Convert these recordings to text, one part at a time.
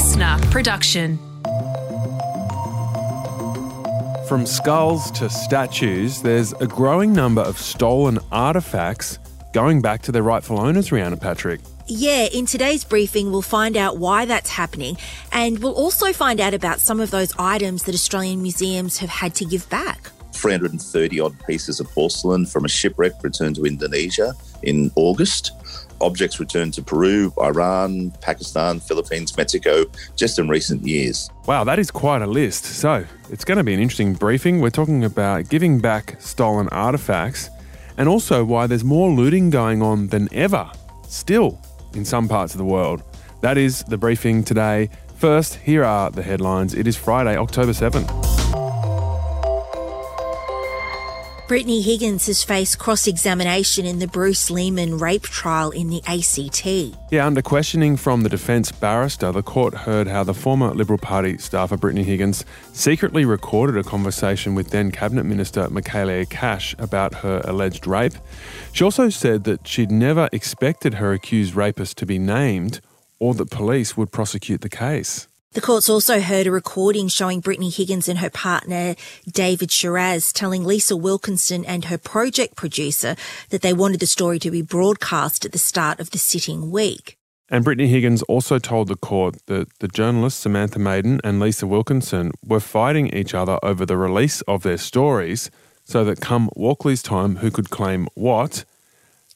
listener production. From skulls to statues, there's a growing number of stolen artefacts going back to their rightful owners, Rhianna Patrick. Yeah, in today's briefing, we'll find out why that's happening and we'll also find out about some of those items that Australian museums have had to give back. 330 odd pieces of porcelain from a shipwreck returned to Indonesia in August. Objects returned to Peru, Iran, Pakistan, Philippines, Mexico, just in recent years. Wow, that is quite a list. So, it's going to be an interesting briefing. We're talking about giving back stolen artefacts and also why there's more looting going on than ever, still, in some parts of the world. That is the briefing today. First, here are the headlines. It is Friday, October 7th. Brittany Higgins has faced cross examination in the Bruce Lehrmann rape trial in the ACT. Yeah, under questioning from the defence barrister, the court heard how the former Liberal Party staffer Brittany Higgins secretly recorded a conversation with then Cabinet Minister Michaelia Cash about her alleged rape. She also said that she'd never expected her accused rapist to be named or that police would prosecute the case. The court's also heard a recording showing Brittany Higgins and her partner David Sharaz telling Lisa Wilkinson and her project producer that they wanted the story to be broadcast at the start of the sitting week. And Brittany Higgins also told the court that the journalists Samantha Maiden and Lisa Wilkinson were fighting each other over the release of their stories so that come Walkley's time, who could claim what?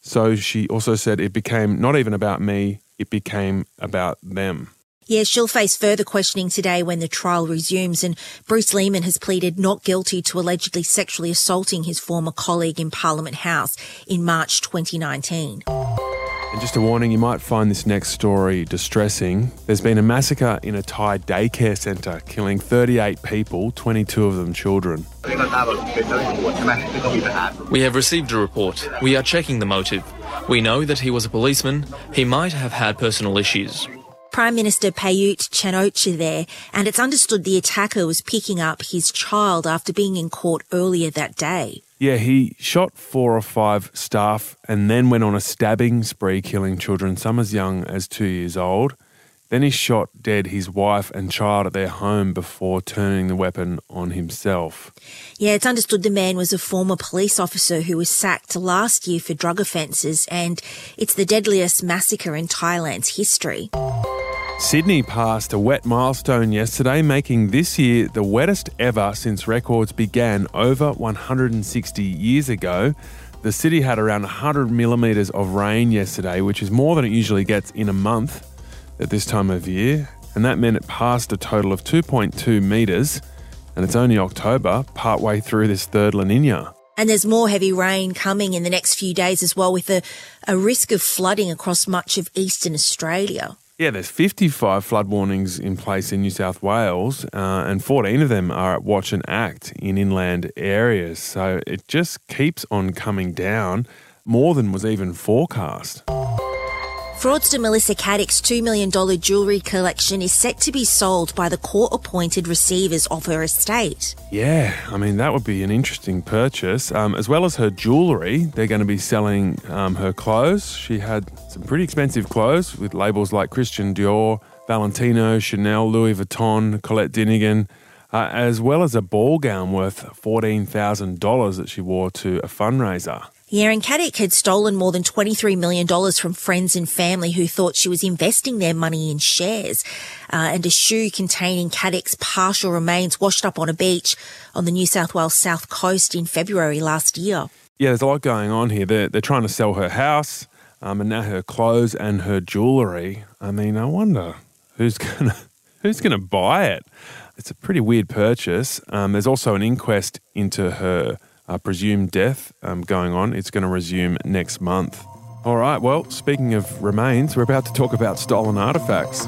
So she also said it became not even about me, it became about them. Yeah, she'll face further questioning today when the trial resumes, and Bruce Lehrmann has pleaded not guilty to allegedly sexually assaulting his former colleague in Parliament House in March 2019. And just a warning, you might find this next story distressing. There's been a massacre in a Thai daycare centre, killing 38 people, 22 of them children. We have received a report. We are checking the motive. We know that he was a policeman. He might have had personal issues. Prime Minister Prayut Chan-o-cha there, and it's understood the attacker was picking up his child after being in court earlier that day. Yeah, he shot four or five staff and then went on a stabbing spree, killing children, some as young as two years old. Then he shot dead his wife and child at their home before turning the weapon on himself. Yeah, it's understood the man was a former police officer who was sacked last year for drug offences, and it's the deadliest massacre in Thailand's history. Sydney passed a wet milestone yesterday, making this year the wettest ever since records began over 160 years ago. The city had around 100 millimetres of rain yesterday, which is more than it usually gets in a month at this time of year, and that meant it passed a total of 2.2 metres, and it's only October, partway through this third La Nina. And there's more heavy rain coming in the next few days as well, with a, a risk of flooding across much of eastern Australia. Yeah, there's 55 flood warnings in place in New South Wales, uh, and 14 of them are at watch and act in inland areas. So it just keeps on coming down more than was even forecast. Fraudster Melissa Caddick's $2 million jewellery collection is set to be sold by the court appointed receivers of her estate. Yeah, I mean, that would be an interesting purchase. Um, as well as her jewellery, they're going to be selling um, her clothes. She had some pretty expensive clothes with labels like Christian Dior, Valentino, Chanel, Louis Vuitton, Colette Dinigan. Uh, as well as a ball gown worth $14,000 that she wore to a fundraiser. Yeah, and had stolen more than $23 million from friends and family who thought she was investing their money in shares. Uh, and a shoe containing Caddick's partial remains washed up on a beach on the New South Wales south coast in February last year. Yeah, there's a lot going on here. They're, they're trying to sell her house um, and now her clothes and her jewellery. I mean, I wonder who's going to who's gonna buy it? It's a pretty weird purchase. Um, there's also an inquest into her uh, presumed death um, going on. It's going to resume next month. All right, well, speaking of remains, we're about to talk about stolen artifacts.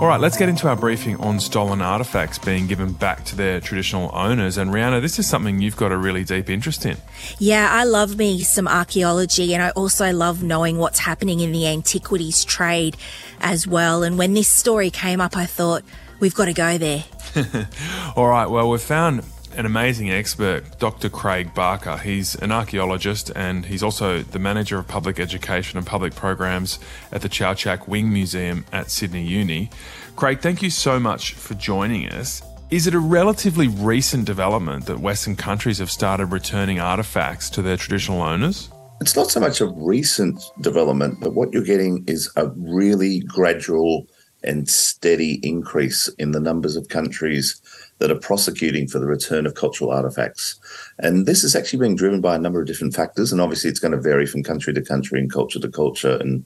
All right, let's get into our briefing on stolen artifacts being given back to their traditional owners. And Rhianna, this is something you've got a really deep interest in. Yeah, I love me some archaeology and I also love knowing what's happening in the antiquities trade as well. And when this story came up, I thought, we've got to go there. All right, well, we've found an amazing expert, Dr. Craig Barker. He's an archaeologist and he's also the manager of public education and public programs at the Chau Chak Wing Museum at Sydney Uni. Craig, thank you so much for joining us. Is it a relatively recent development that Western countries have started returning artifacts to their traditional owners? It's not so much a recent development, but what you're getting is a really gradual and steady increase in the numbers of countries that are prosecuting for the return of cultural artifacts. And this is actually being driven by a number of different factors. And obviously, it's going to vary from country to country and culture to culture and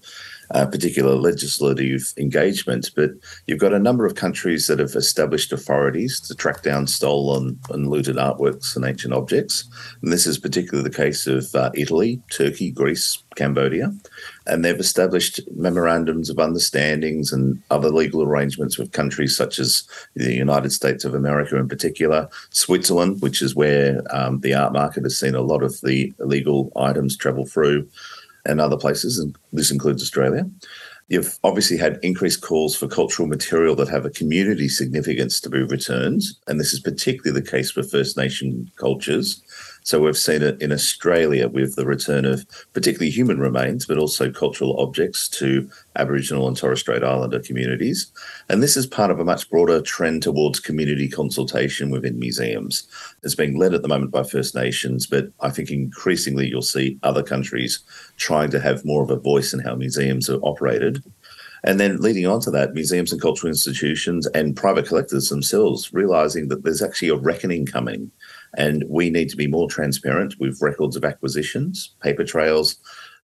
uh, particular legislative engagement. But you've got a number of countries that have established authorities to track down stolen and looted artworks and ancient objects. And this is particularly the case of uh, Italy, Turkey, Greece, Cambodia. And they've established memorandums of understandings and other legal arrangements with countries such as the United States of America, in particular, Switzerland, which is where um, the art market has seen a lot of the illegal items travel through and other places, and this includes Australia. You've obviously had increased calls for cultural material that have a community significance to be returned, and this is particularly the case for First Nation cultures. So we've seen it in Australia with the return of particularly human remains, but also cultural objects to Aboriginal and Torres Strait Islander communities. And this is part of a much broader trend towards community consultation within museums. It's being led at the moment by First Nations, but I think increasingly you'll see other countries trying to have more of a voice in how museums are operated. And then leading on to that, museums and cultural institutions and private collectors themselves realizing that there's actually a reckoning coming and we need to be more transparent with records of acquisitions, paper trails.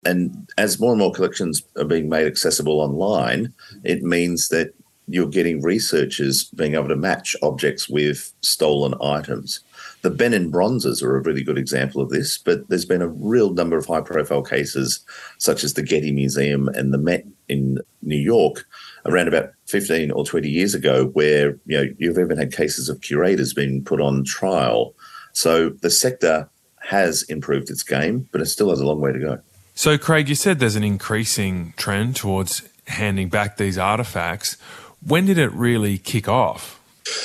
And as more and more collections are being made accessible online, it means that you're getting researchers being able to match objects with stolen items. The Benin bronzes are a really good example of this, but there's been a real number of high profile cases, such as the Getty Museum and the Met in New York, around about 15 or 20 years ago, where you know you've even had cases of curators being put on trial so the sector has improved its game, but it still has a long way to go. So, Craig, you said there's an increasing trend towards handing back these artifacts. When did it really kick off?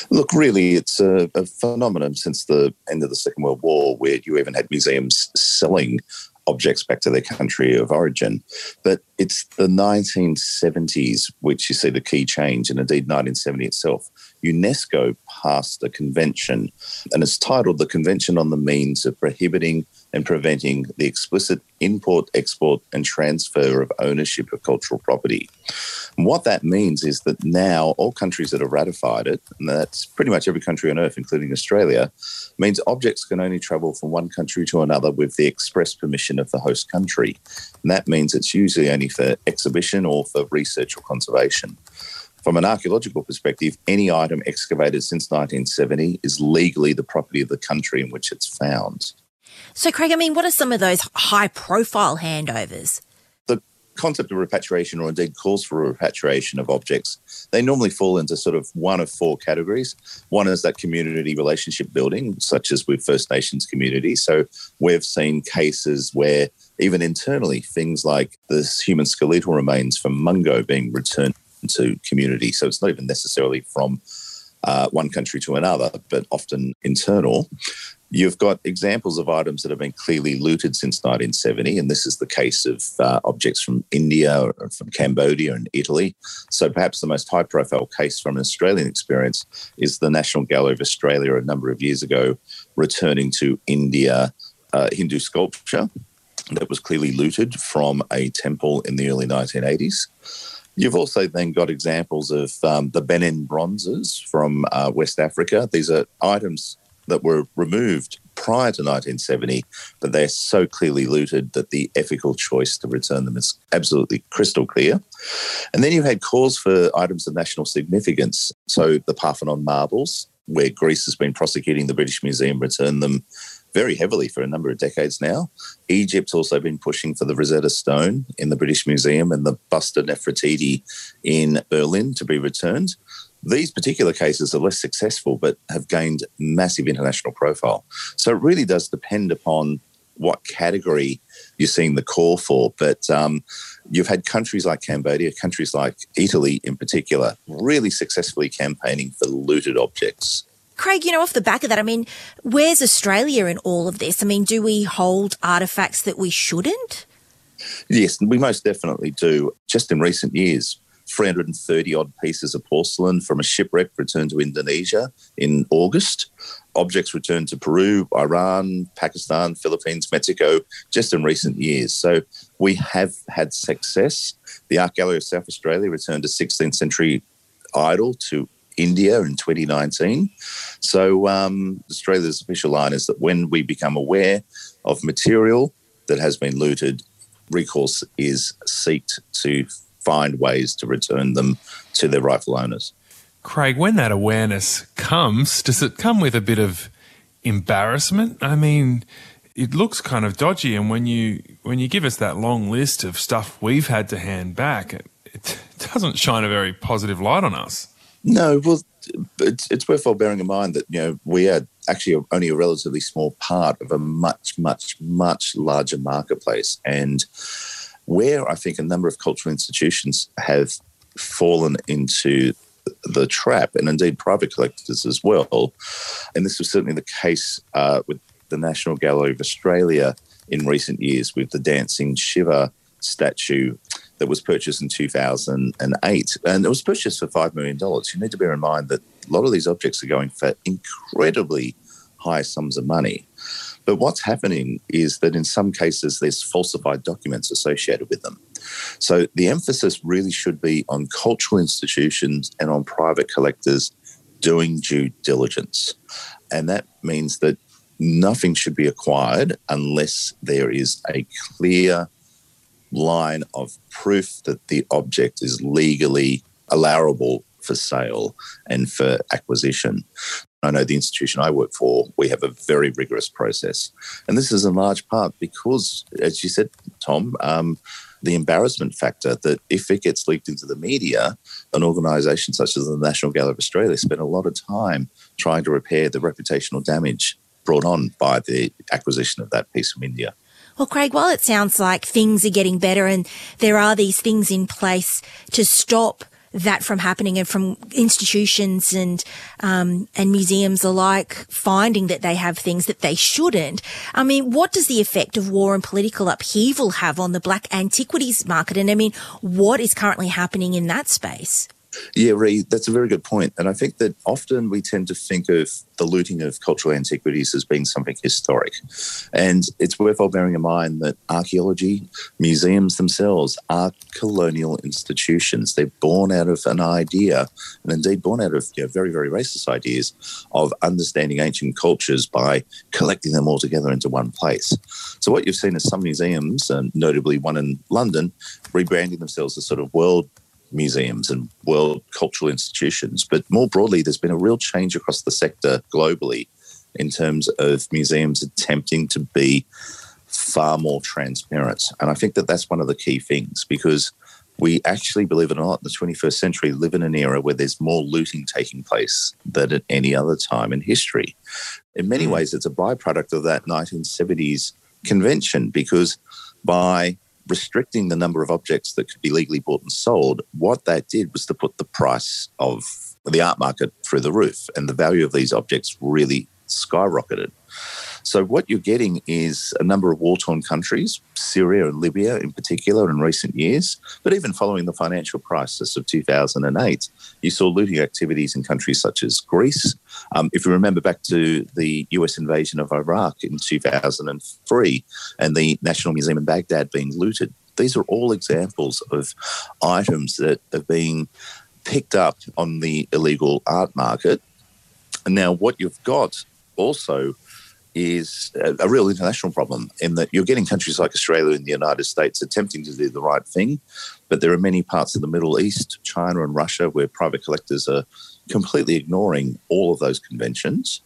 Look, really, it's a, a, phenomenon since the end of the Second World War, where you even had museums selling objects back to their country of origin. But it's the 1970s which you see the key change, and indeed 1970 itself. UNESCO passed a convention, and it's titled the Convention on the Means of Prohibiting and Preventing the Explicit Import, Export, and Transfer of Ownership of Cultural Property. And what that means is that now all countries that have ratified it, and that's pretty much every country on earth, including Australia, means objects can only travel from one country to another with the express permission of the host country. And that means it's usually only for exhibition or for research or conservation. From an archaeological perspective, any item excavated since 1970 is legally the property of the country in which it's found. So, Craig, I mean, what are some of those high profile handovers? The concept of repatriation, or indeed calls for repatriation of objects, they normally fall into sort of one of four categories. One is that community relationship building, such as with First Nations communities. So, we've seen cases where even internally, things like the human skeletal remains from Mungo being returned to community. So it's not even necessarily from uh, one country to another, but often internal. You've got examples of items that have been clearly looted since 1970, and this is the case of uh, objects from India, from Cambodia, and Italy. So perhaps the most high profile case from an Australian experience is the National Gallery of Australia a number of years ago returning to India uh, Hindu sculpture that was clearly looted from a temple in the early 1980s. You've also then got examples of um, the Benin bronzes from uh, West Africa. These are items that were removed prior to 1970, but they're so clearly looted that the ethical choice to return them is absolutely crystal clear. And then you had calls for items of national significance. So the Parthenon marbles, where Greece has been prosecuting the British Museum, returned them very heavily for a number of decades now. Egypt's also been pushing for the Rosetta Stone in the British Museum and the Bust of Nefertiti in Berlin to be returned. These particular cases are less successful but have gained massive international profile. So it really does depend upon what category you're seeing the call for. But um, you've had countries like Cambodia, countries like Italy in particular, really successfully campaigning for looted objects. Craig, you know, off the back of that, I mean, where's Australia in all of this? I mean, do we hold artefacts that we shouldn't? Yes, we most definitely do. Just in recent years, 330 odd pieces of porcelain from a shipwreck returned to Indonesia in August. Objects returned to Peru, Iran, Pakistan, Philippines, Mexico, just in recent years. So we have had success. The Art Gallery of South Australia returned a 16th century idol to India in 2019. So um, Australia's official line is that when we become aware of material that has been looted, recourse is seeked to find ways to return them to their rightful owners. Craig, when that awareness comes, does it come with a bit of embarrassment? I mean, it looks kind of dodgy, and when you when you give us that long list of stuff we've had to hand back, it, it doesn't shine a very positive light on us. No, well, it's, it's worthwhile bearing in mind that you know we are actually only a relatively small part of a much, much, much larger marketplace, and where I think a number of cultural institutions have fallen into the trap, and indeed private collectors as well. And this was certainly the case uh, with the National Gallery of Australia in recent years with the Dancing Shiva statue that was purchased in 2008. And it was purchased for $5 million. You need to bear in mind that a lot of these objects are going for incredibly high sums of money. But what's happening is that in some cases, there's falsified documents associated with them. So the emphasis really should be on cultural institutions and on private collectors doing due diligence. And that means that nothing should be acquired unless there is a clear line of proof that the object is legally allowable for sale and for acquisition. I know the institution I work for, we have a very rigorous process. And this is in large part because, as you said, Tom, um, the embarrassment factor that if it gets leaked into the media, an organisation such as the National Gallery of Australia spent a lot of time trying to repair the reputational damage brought on by the acquisition of that piece from India. Well, Craig, while it sounds like things are getting better and there are these things in place to stop that from happening and from institutions and um, and museums alike finding that they have things that they shouldn't. I mean, what does the effect of war and political upheaval have on the black antiquities market? And I mean, what is currently happening in that space? Yeah, Ree, that's a very good point. And I think that often we tend to think of the looting of cultural antiquities as being something historic. And it's worthwhile bearing in mind that archaeology, museums themselves are colonial institutions. They're born out of an idea, and indeed born out of you know, very, very racist ideas of understanding ancient cultures by collecting them all together into one place. So, what you've seen is some museums, and notably one in London, rebranding themselves as sort of world museums and world cultural institutions. But more broadly, there's been a real change across the sector globally in terms of museums attempting to be far more transparent. And I think that that's one of the key things because we actually, believe it or not, in the 21st century live in an era where there's more looting taking place than at any other time in history. In many hmm. ways, it's a byproduct of that 1970s convention because by restricting the number of objects that could be legally bought and sold, what that did was to put the price of the art market through the roof, and the value of these objects really skyrocketed. So, what you're getting is a number of war torn countries, Syria and Libya in particular, in recent years, but even following the financial crisis of 2008, you saw looting activities in countries such as Greece. Um, if you remember back to the US invasion of Iraq in 2003 and the National Museum in Baghdad being looted, these are all examples of items that are being picked up on the illegal art market. And now, what you've got also is a, real international problem in that you're getting countries like Australia and the United States attempting to do the right thing, but there are many parts of the Middle East, China, and Russia where private collectors are completely ignoring all of those conventions.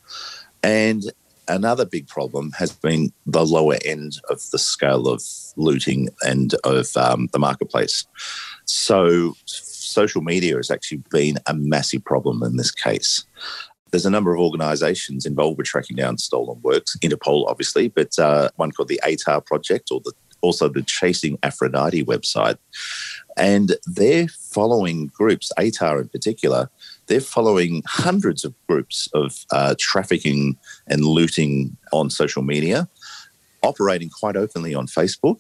And another big problem has been the lower end of the scale of looting and of um, the marketplace. So, social media has actually been a massive problem in this case there's a number of organisations involved with tracking down stolen works. Interpol, obviously, but uh, one called the ATHAR Project, or the, also the Chasing Aphrodite website, and they're following groups, ATHAR in particular, they're following hundreds of groups of uh, trafficking and looting on social media, operating quite openly on Facebook.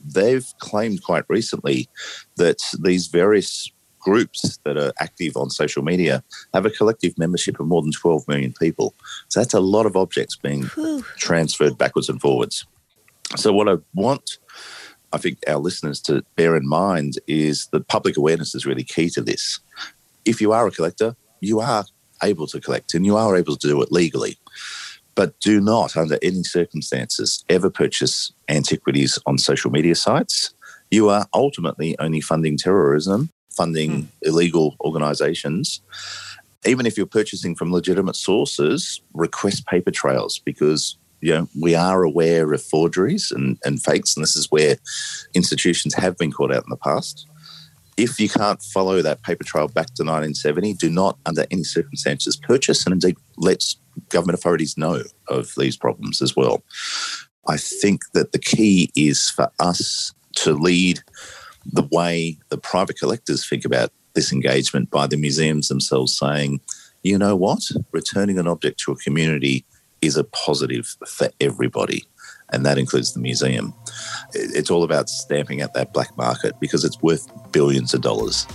They've claimed quite recently that these various groups that are active on social media have a collective membership of more than 12 million people. So that's a lot of objects being Whew. transferred backwards and forwards. So, what I want, I think, our listeners to bear in mind is that public awareness is really key to this. If you are a collector, you are able to collect and you are able to do it legally. But do not, under any circumstances, ever purchase antiquities on social media sites. You are ultimately only funding terrorism, funding mm. illegal organizations. Even if you're purchasing from legitimate sources, request paper trails because you know, we are aware of forgeries and, and fakes, and this is where institutions have been caught out in the past. If you can't follow that paper trail back to 1970, do not, under any circumstances, purchase and indeed let government authorities know of these problems as well. I think that the key is for us to lead the way the private collectors think about this engagement by the museums themselves saying, you know what, returning an object to a community is a positive for everybody. And that includes the museum. It's all about stamping out that black market because it's worth billions of dollars.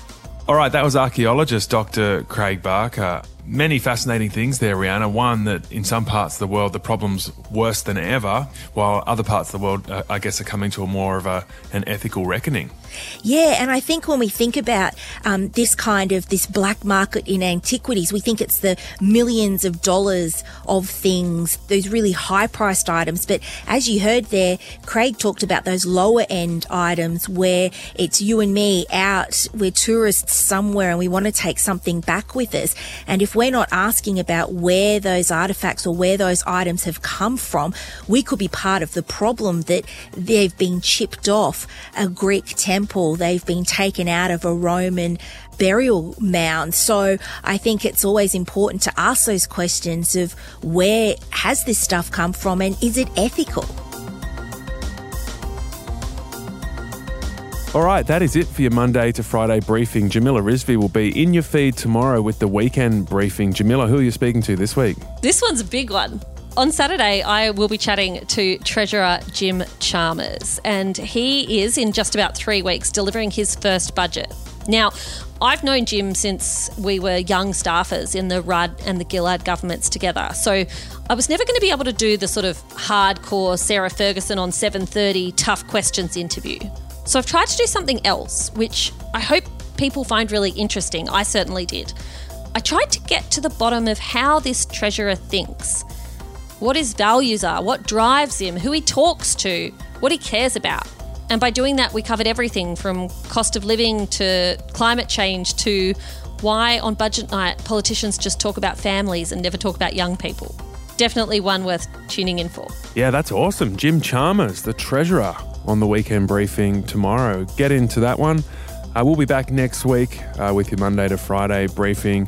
All right, that was archaeologist Dr. Craig Barker. Many fascinating things there, Rhianna. One, that in some parts of the world the problem's worse than ever, while other parts of the world, uh, I guess, are coming to a more of a, an ethical reckoning. Yeah, and I think when we think about um, this kind of this black market in antiquities, we think it's the millions of dollars of things, those really high priced items. But as you heard there, Craig talked about those lower end items where it's you and me out, we're tourists somewhere and we want to take something back with us. And if we're not asking about where those artifacts or where those items have come from, we could be part of the problem that they've been chipped off a Greek temple temple. They've been taken out of a Roman burial mound. So I think it's always important to ask those questions of where has this stuff come from and is it ethical? All right, that is it for your Monday to Friday briefing. Jamila Rizvi will be in your feed tomorrow with the weekend briefing. Jamila, who are you speaking to this week? This one's a big one. On Saturday, I will be chatting to Treasurer Jim Chalmers, and he is in just about three weeks delivering his first budget. Now, I've known Jim since we were young staffers in the Rudd and the Gillard governments together. So I was never going to be able to do the sort of hardcore Sarah Ferguson on 7:30 tough questions interview. So I've tried to do something else, which I hope people find really interesting. I certainly did. I tried to get to the bottom of how this treasurer thinks what his values are, what drives him, who he talks to, what he cares about. And by doing that, we covered everything from cost of living to climate change to why on budget night politicians just talk about families and never talk about young people. Definitely one worth tuning in for. Yeah, that's awesome. Jim Chalmers, the treasurer, on the weekend briefing tomorrow. Get into that one. Uh, we'll be back next week uh, with your Monday to Friday briefing.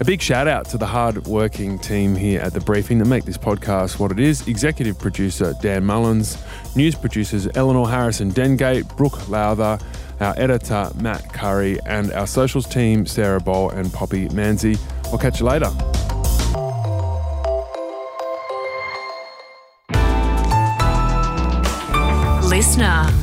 A big shout out to the hard-working team here at The Briefing that make this podcast what it is. Executive producer Dan Mullins, news producers Eleanor Harrison Dengate, Brooke Lowther, our editor Matt Curry, and our socials team Sarah Bowl and Poppy Manzi. I'll catch you later. Listener.